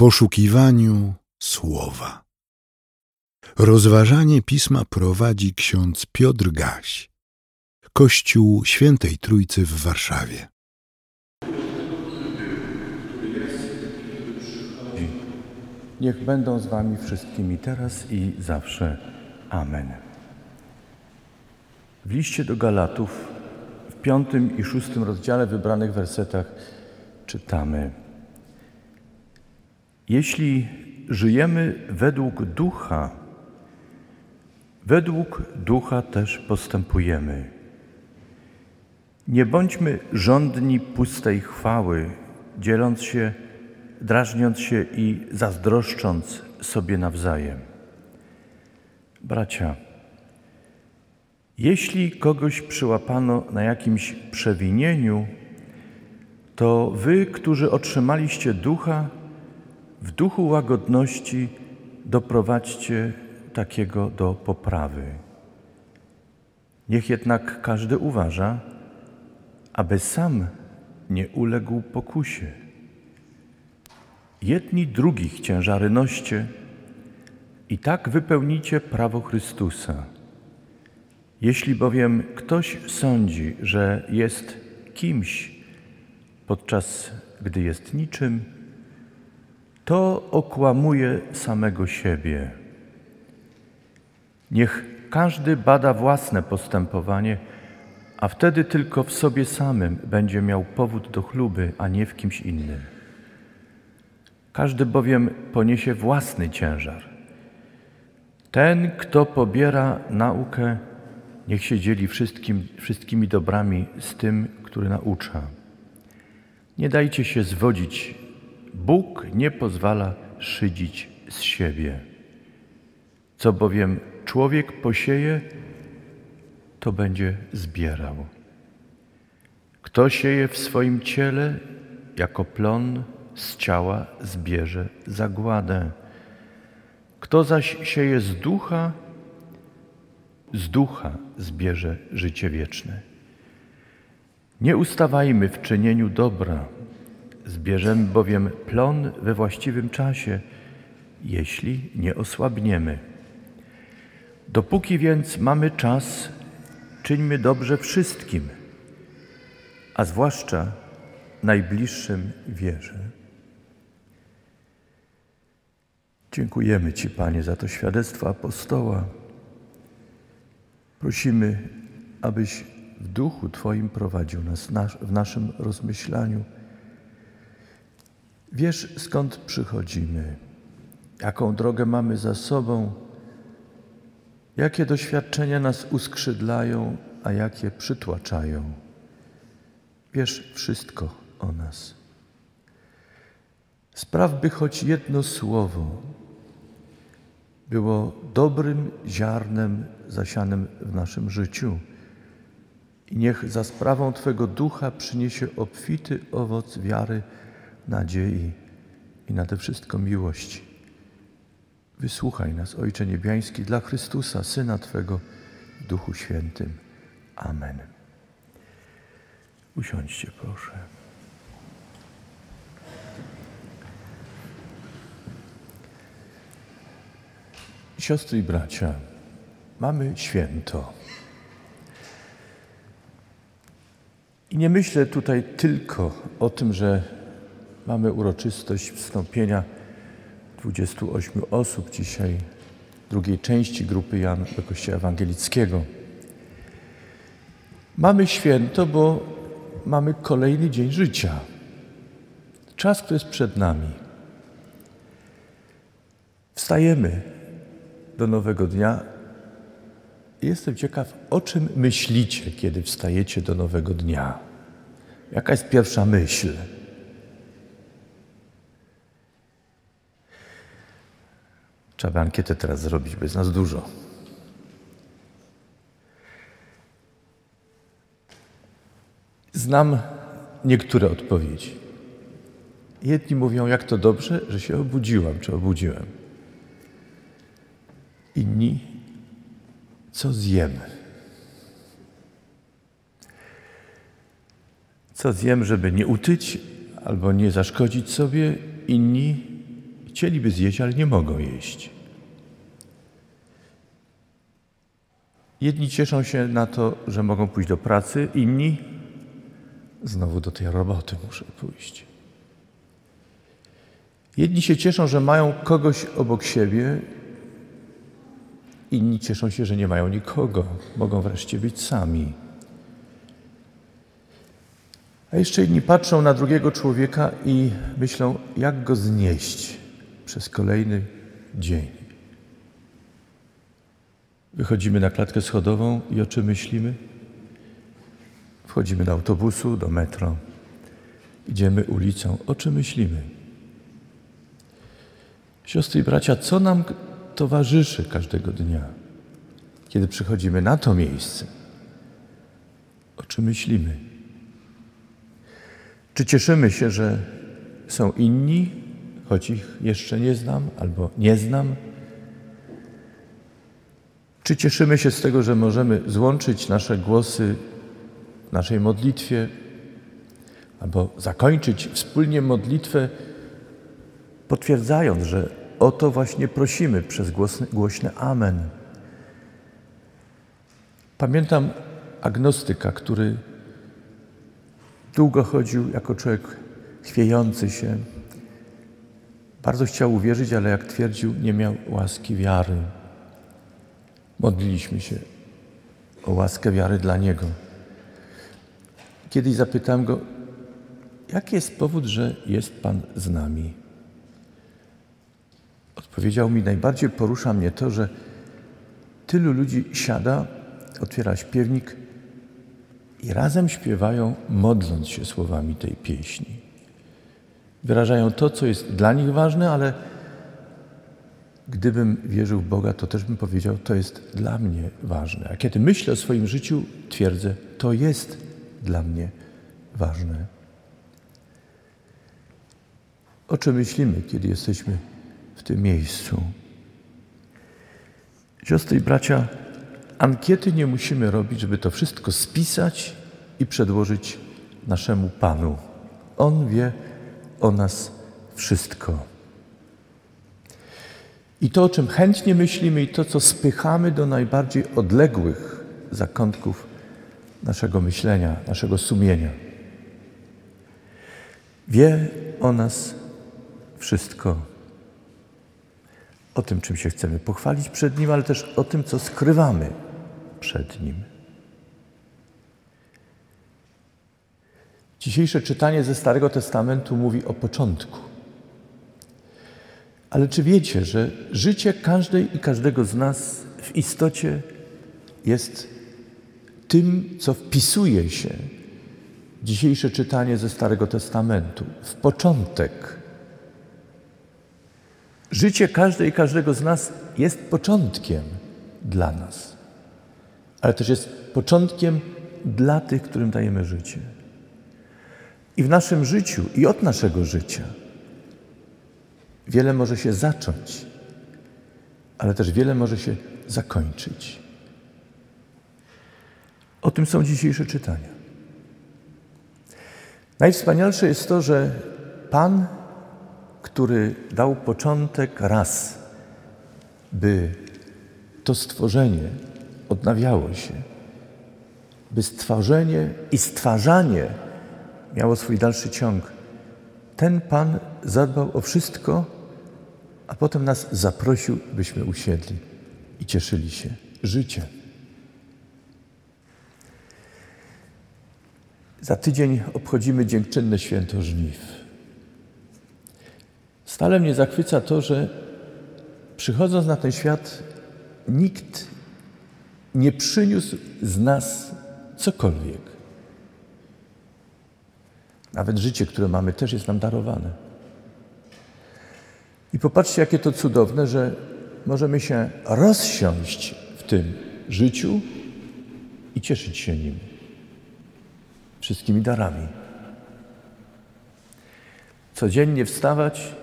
poszukiwaniu słowa. Rozważanie pisma prowadzi ksiądz Piotr Gaś, Kościół Świętej Trójcy w Warszawie. Niech będą z Wami wszystkimi teraz i zawsze. Amen. W liście do Galatów w piątym i szóstym rozdziale wybranych wersetach czytamy: Jeśli żyjemy według ducha, według ducha też postępujemy. Nie bądźmy żądni pustej chwały, dzieląc się, drażniąc się i zazdroszcząc sobie nawzajem. Bracia, jeśli kogoś przyłapano na jakimś przewinieniu, to wy, którzy otrzymaliście ducha, w duchu łagodności doprowadźcie takiego do poprawy. Niech jednak każdy uważa, aby sam nie uległ pokusie. Jedni drugich ciężary noście i tak wypełnicie prawo Chrystusa. Jeśli bowiem ktoś sądzi, że jest kimś, podczas gdy jest niczym, to okłamuje samego siebie. Niech każdy bada własne postępowanie, a wtedy tylko w sobie samym będzie miał powód do chluby, a nie w kimś innym. Każdy bowiem poniesie własny ciężar. Ten, kto pobiera naukę, niech się dzieli wszystkim, wszystkimi dobrami z tym, który naucza. Nie dajcie się zwodzić. Bóg nie pozwala szydzić z siebie. Co bowiem człowiek posieje, to będzie zbierał. Kto sieje w swoim ciele, jako plon z ciała zbierze zagładę. Kto zaś sieje z ducha, z ducha zbierze życie wieczne. Nie ustawajmy w czynieniu dobra, zbierzemy bowiem plon we właściwym czasie, jeśli nie osłabniemy. Dopóki więc mamy czas, czyńmy dobrze wszystkim, a zwłaszcza najbliższym wierze. Dziękujemy Ci, Panie, za to świadectwo apostoła. Prosimy, abyś w duchu Twoim prowadził nas w naszym rozmyślaniu. Wiesz, skąd przychodzimy, jaką drogę mamy za sobą, jakie doświadczenia nas uskrzydlają, a jakie przytłaczają. Wiesz wszystko o nas. Spraw, by choć jedno słowo było dobrym ziarnem zasianym w naszym życiu i niech za sprawą Twego ducha przyniesie obfity owoc wiary, nadziei i nade wszystko miłości. Wysłuchaj nas, Ojcze Niebiański, dla Chrystusa, Syna Twego, w Duchu Świętym. Amen. Usiądźcie, proszę. Siostry i bracia, mamy święto. I nie myślę tutaj tylko o tym, że mamy uroczystość wstąpienia 28 osób dzisiaj, drugiej części grupy Jan do Kościoła Ewangelickiego. Mamy święto, bo mamy kolejny dzień życia. Czas, który jest przed nami. Wstajemy do nowego dnia. Jestem ciekaw, o czym myślicie, kiedy wstajecie do nowego dnia. Jaka jest pierwsza myśl? Trzeba by ankietę teraz zrobić, bo jest nas dużo. Znam niektóre odpowiedzi. Jedni mówią, jak to dobrze, że się obudziłam, czy obudziłem. Inni, co zjem? Co zjem, żeby nie utyć albo nie zaszkodzić sobie? Inni, chcieliby zjeść, ale nie mogą jeść. Jedni cieszą się na to, że mogą pójść do pracy, inni znowu do tej roboty muszę pójść. Jedni się cieszą, że mają kogoś obok siebie, inni cieszą się, że nie mają nikogo, mogą wreszcie być sami. A jeszcze inni patrzą na drugiego człowieka i myślą, jak go znieść przez kolejny dzień. Wychodzimy na klatkę schodową i o czym myślimy? Wchodzimy do autobusu, do metro. Idziemy ulicą. O czym myślimy? Siostry i bracia, co nam towarzyszy każdego dnia, kiedy przychodzimy na to miejsce? O czym myślimy? Czy cieszymy się, że są inni, choć ich jeszcze nie znam albo nie znam? Czy cieszymy się z tego, że możemy złączyć nasze głosy w naszej modlitwie albo zakończyć wspólnie modlitwę, potwierdzając, że o to właśnie prosimy przez głośne, głośne Amen. Pamiętam agnostyka, który długo chodził jako człowiek chwiejący się. Bardzo chciał uwierzyć, ale jak twierdził, nie miał łaski wiary. Modliliśmy się o łaskę wiary dla niego. Kiedyś zapytałem go, jaki jest powód, że jest Pan z nami? Odpowiedział mi, najbardziej porusza mnie to, że tylu ludzi siada, otwiera śpiewnik i razem śpiewają, modląc się słowami tej pieśni. Wyrażają to, co jest dla nich ważne, ale gdybym wierzył w Boga, to też bym powiedział, to jest dla mnie ważne. A kiedy myślę o swoim życiu, twierdzę, to jest dla mnie ważne. O czym myślimy, kiedy jesteśmy w tym miejscu? Siostry i bracia, ankiety nie musimy robić, żeby to wszystko spisać i przedłożyć naszemu Panu. On wie o nas wszystko. I to, o czym chętnie myślimy, i to, co spychamy do najbardziej odległych zakątków naszego myślenia, naszego sumienia. Wie o nas wszystko. O tym, czym się chcemy pochwalić przed Nim, ale też o tym, co skrywamy przed Nim. Dzisiejsze czytanie ze Starego Testamentu mówi o początku. Ale czy wiecie, że życie każdej i każdego z nas w istocie jest tym, co wpisuje się dzisiejsze czytanie ze Starego Testamentu w początek. Życie każdej i każdego z nas jest początkiem dla nas, ale też jest początkiem dla tych, którym dajemy życie. I w naszym życiu, i od naszego życia Wiele może się zacząć, ale też wiele może się zakończyć. O tym są dzisiejsze czytania. Najwspanialsze jest to, że Pan, który dał początek raz, by to stworzenie odnawiało się, by stworzenie i stwarzanie miało swój dalszy ciąg, ten Pan zadbał o wszystko, a potem nas zaprosił, byśmy usiedli i cieszyli się życiem. Za tydzień obchodzimy dziękczynne święto żniw. Stale mnie zachwyca to, że przychodząc na ten świat, nikt nie przyniósł z nas cokolwiek. Nawet życie, które mamy, też jest nam darowane. I popatrzcie, jakie to cudowne, że możemy się rozsiąść w tym życiu i cieszyć się nim. Wszystkimi darami. Codziennie wstawać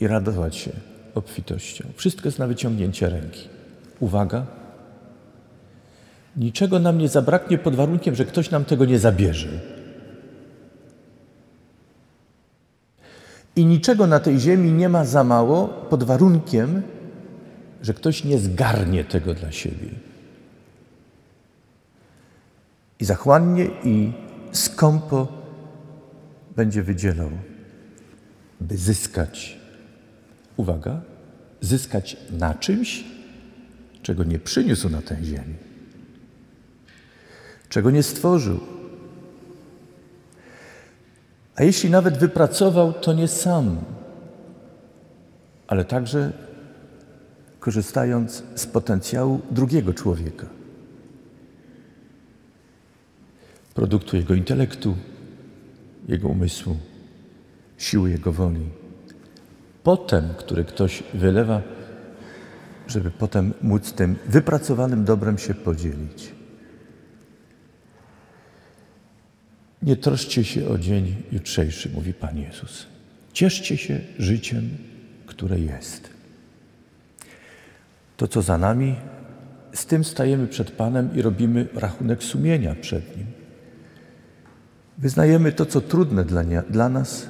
i radować się obfitością. Wszystko jest na wyciągnięcie ręki. Uwaga. Niczego nam nie zabraknie pod warunkiem, że ktoś nam tego nie zabierze. I niczego na tej ziemi nie ma za mało pod warunkiem, że ktoś nie zgarnie tego dla siebie. I zachłannie i skąpo będzie wydzielał, by zyskać, uwaga, zyskać na czymś, czego nie przyniósł na tę ziemię, czego nie stworzył. A jeśli nawet wypracował, to nie sam, ale także korzystając z potencjału drugiego człowieka, produktu jego intelektu, jego umysłu, siły jego woli. Potem, który ktoś wylewa, żeby potem móc tym wypracowanym dobrem się podzielić. Nie troszcie się o dzień jutrzejszy, mówi Pan Jezus. Cieszcie się życiem, które jest. To, co za nami, z tym stajemy przed Panem i robimy rachunek sumienia przed Nim. Wyznajemy to, co trudne dla, nie, dla nas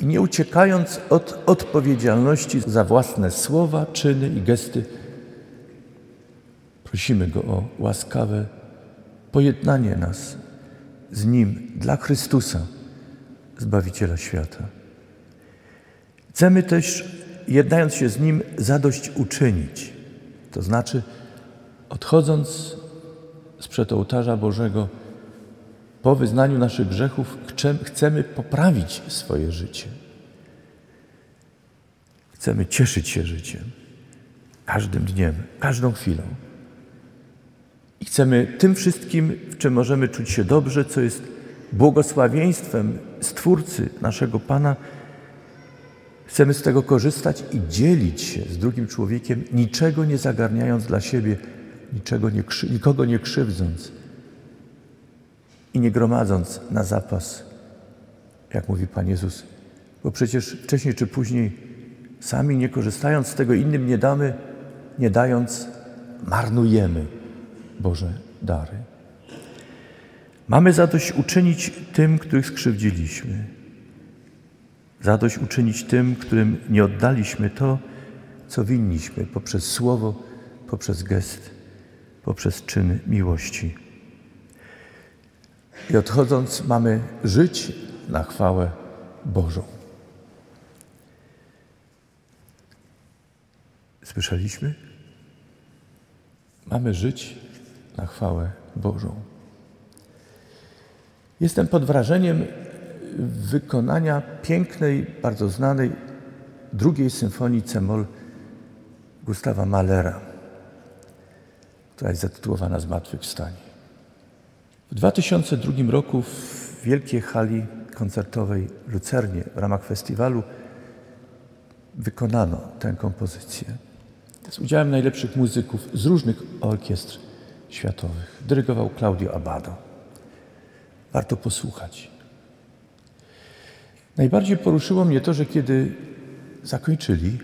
i nie uciekając od odpowiedzialności za własne słowa, czyny i gesty, prosimy Go o łaskawe pojednanie nas z Nim dla Chrystusa, Zbawiciela świata. Chcemy też, jednając się z Nim, zadość uczynić. To znaczy, odchodząc sprzed ołtarza Bożego, po wyznaniu naszych grzechów chcemy poprawić swoje życie. Chcemy cieszyć się życiem, każdym dniem, każdą chwilą. I chcemy tym wszystkim, w czym możemy czuć się dobrze, co jest błogosławieństwem Stwórcy naszego Pana, chcemy z tego korzystać i dzielić się z drugim człowiekiem, niczego nie zagarniając dla siebie, niczego nie, nikogo nie krzywdząc i nie gromadząc na zapas, jak mówi Pan Jezus. Bo przecież wcześniej czy później, sami nie korzystając z tego, innym nie damy, nie dając, marnujemy Boże dary. Mamy zadość uczynić tym, których skrzywdziliśmy. Zadość uczynić tym, którym nie oddaliśmy to, co winniśmy poprzez słowo, poprzez gest, poprzez czyny miłości. I odchodząc, mamy żyć na chwałę Bożą. Słyszeliśmy? Mamy żyć na chwałę Bożą. Jestem pod wrażeniem wykonania pięknej, bardzo znanej drugiej symfonii Cemol Gustawa Mahlera, która jest zatytułowana Zmartwychwstanie. W 2002 roku w wielkiej hali koncertowej Lucernie w ramach festiwalu wykonano tę kompozycję z udziałem najlepszych muzyków z różnych orkiestr światowych. Dyrygował Claudio Abado. Warto posłuchać. Najbardziej poruszyło mnie to, że kiedy zakończyli,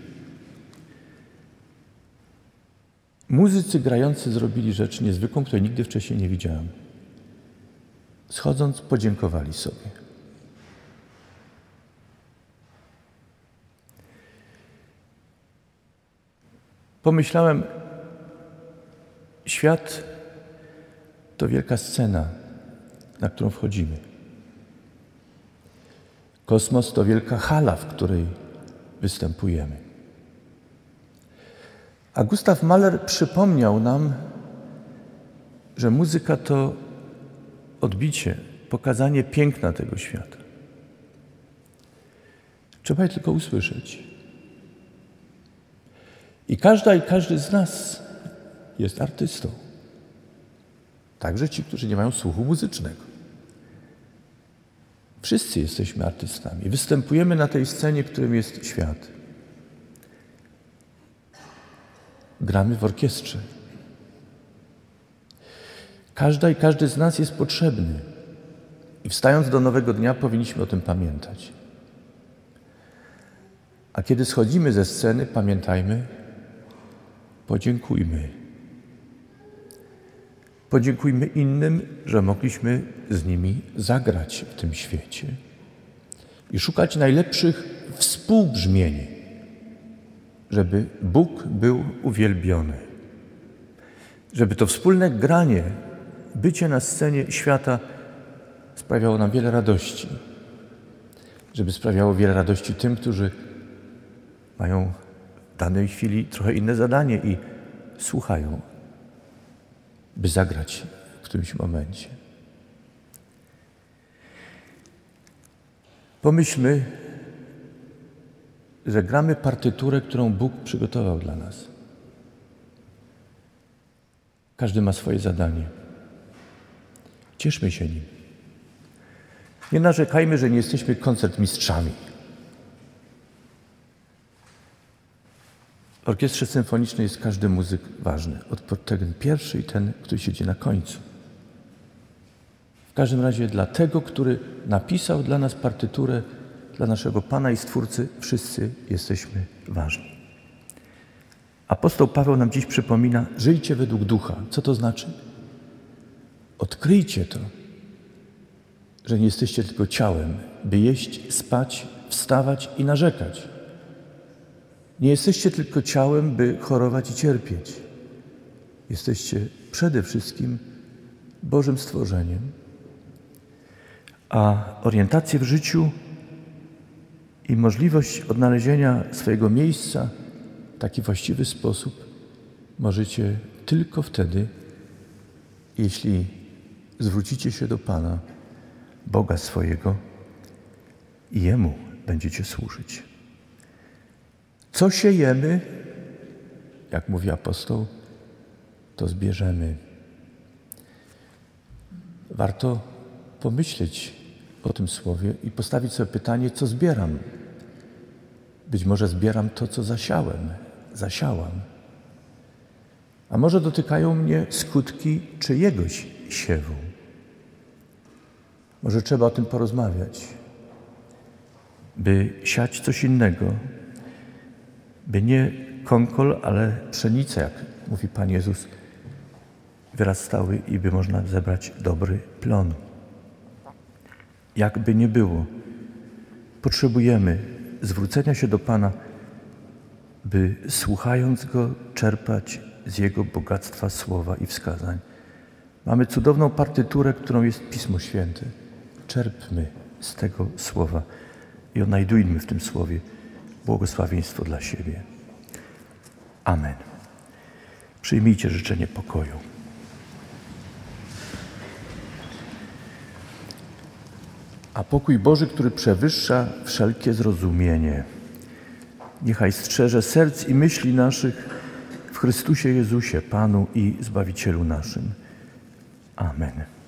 muzycy grający zrobili rzecz niezwykłą, której nigdy wcześniej nie widziałem. Schodząc, podziękowali sobie. Pomyślałem, świat to wielka scena, na którą wchodzimy. Kosmos to wielka hala, w której występujemy. A Gustav Mahler przypomniał nam, że muzyka to odbicie, pokazanie piękna tego świata. Trzeba je tylko usłyszeć. I każda i każdy z nas jest artystą. Także ci, którzy nie mają słuchu muzycznego. Wszyscy jesteśmy artystami. Występujemy na tej scenie, którym jest świat. Gramy w orkiestrze. Każda i każdy z nas jest potrzebny. I wstając do nowego dnia, powinniśmy o tym pamiętać. A kiedy schodzimy ze sceny, pamiętajmy, podziękujmy. Podziękujmy innym, że mogliśmy z nimi zagrać w tym świecie. i szukać najlepszych współbrzmień, żeby Bóg był uwielbiony. Żeby to wspólne granie, bycie na scenie świata sprawiało nam wiele radości. Żeby sprawiało wiele radości tym, którzy mają w danej chwili trochę inne zadanie i słuchają, by zagrać w którymś momencie. Pomyślmy, że gramy partyturę, którą Bóg przygotował dla nas. Każdy ma swoje zadanie. Cieszmy się nim. Nie narzekajmy, że nie jesteśmy koncertmistrzami. W orkiestrze symfonicznej jest każdy muzyk ważny. Od ten pierwszy i ten, który siedzi na końcu. W każdym razie dla tego, który napisał dla nas partyturę, dla naszego Pana i Stwórcy, wszyscy jesteśmy ważni. Apostoł Paweł nam dziś przypomina: żyjcie według ducha. Co to znaczy? Odkryjcie to, że nie jesteście tylko ciałem, by jeść, spać, wstawać i narzekać. Nie jesteście tylko ciałem, by chorować i cierpieć. Jesteście przede wszystkim Bożym stworzeniem. A orientację w życiu i możliwość odnalezienia swojego miejsca w taki właściwy sposób możecie tylko wtedy, jeśli zwrócicie się do Pana, Boga swojego i Jemu będziecie służyć. Co siejemy, jak mówi apostoł, to zbierzemy. Warto pomyśleć o tym słowie i postawić sobie pytanie, co zbieram. Być może zbieram to, co zasiałem, zasiałam. A może dotykają mnie skutki czyjegoś siewu. Może trzeba o tym porozmawiać, by siać coś innego, by nie konkol, ale pszenica, jak mówi Pan Jezus, wyrastały i by można zebrać dobry plon. Jakby nie było, potrzebujemy zwrócenia się do Pana, by słuchając Go czerpać z Jego bogactwa słowa i wskazań. Mamy cudowną partyturę, którą jest Pismo Święte. Czerpmy z tego słowa i odnajdujmy w tym słowie błogosławieństwo dla siebie. Amen. Przyjmijcie życzenie pokoju. A pokój Boży, który przewyższa wszelkie zrozumienie, niechaj strzeże serc i myśli naszych w Chrystusie Jezusie, Panu i Zbawicielu naszym. Amen.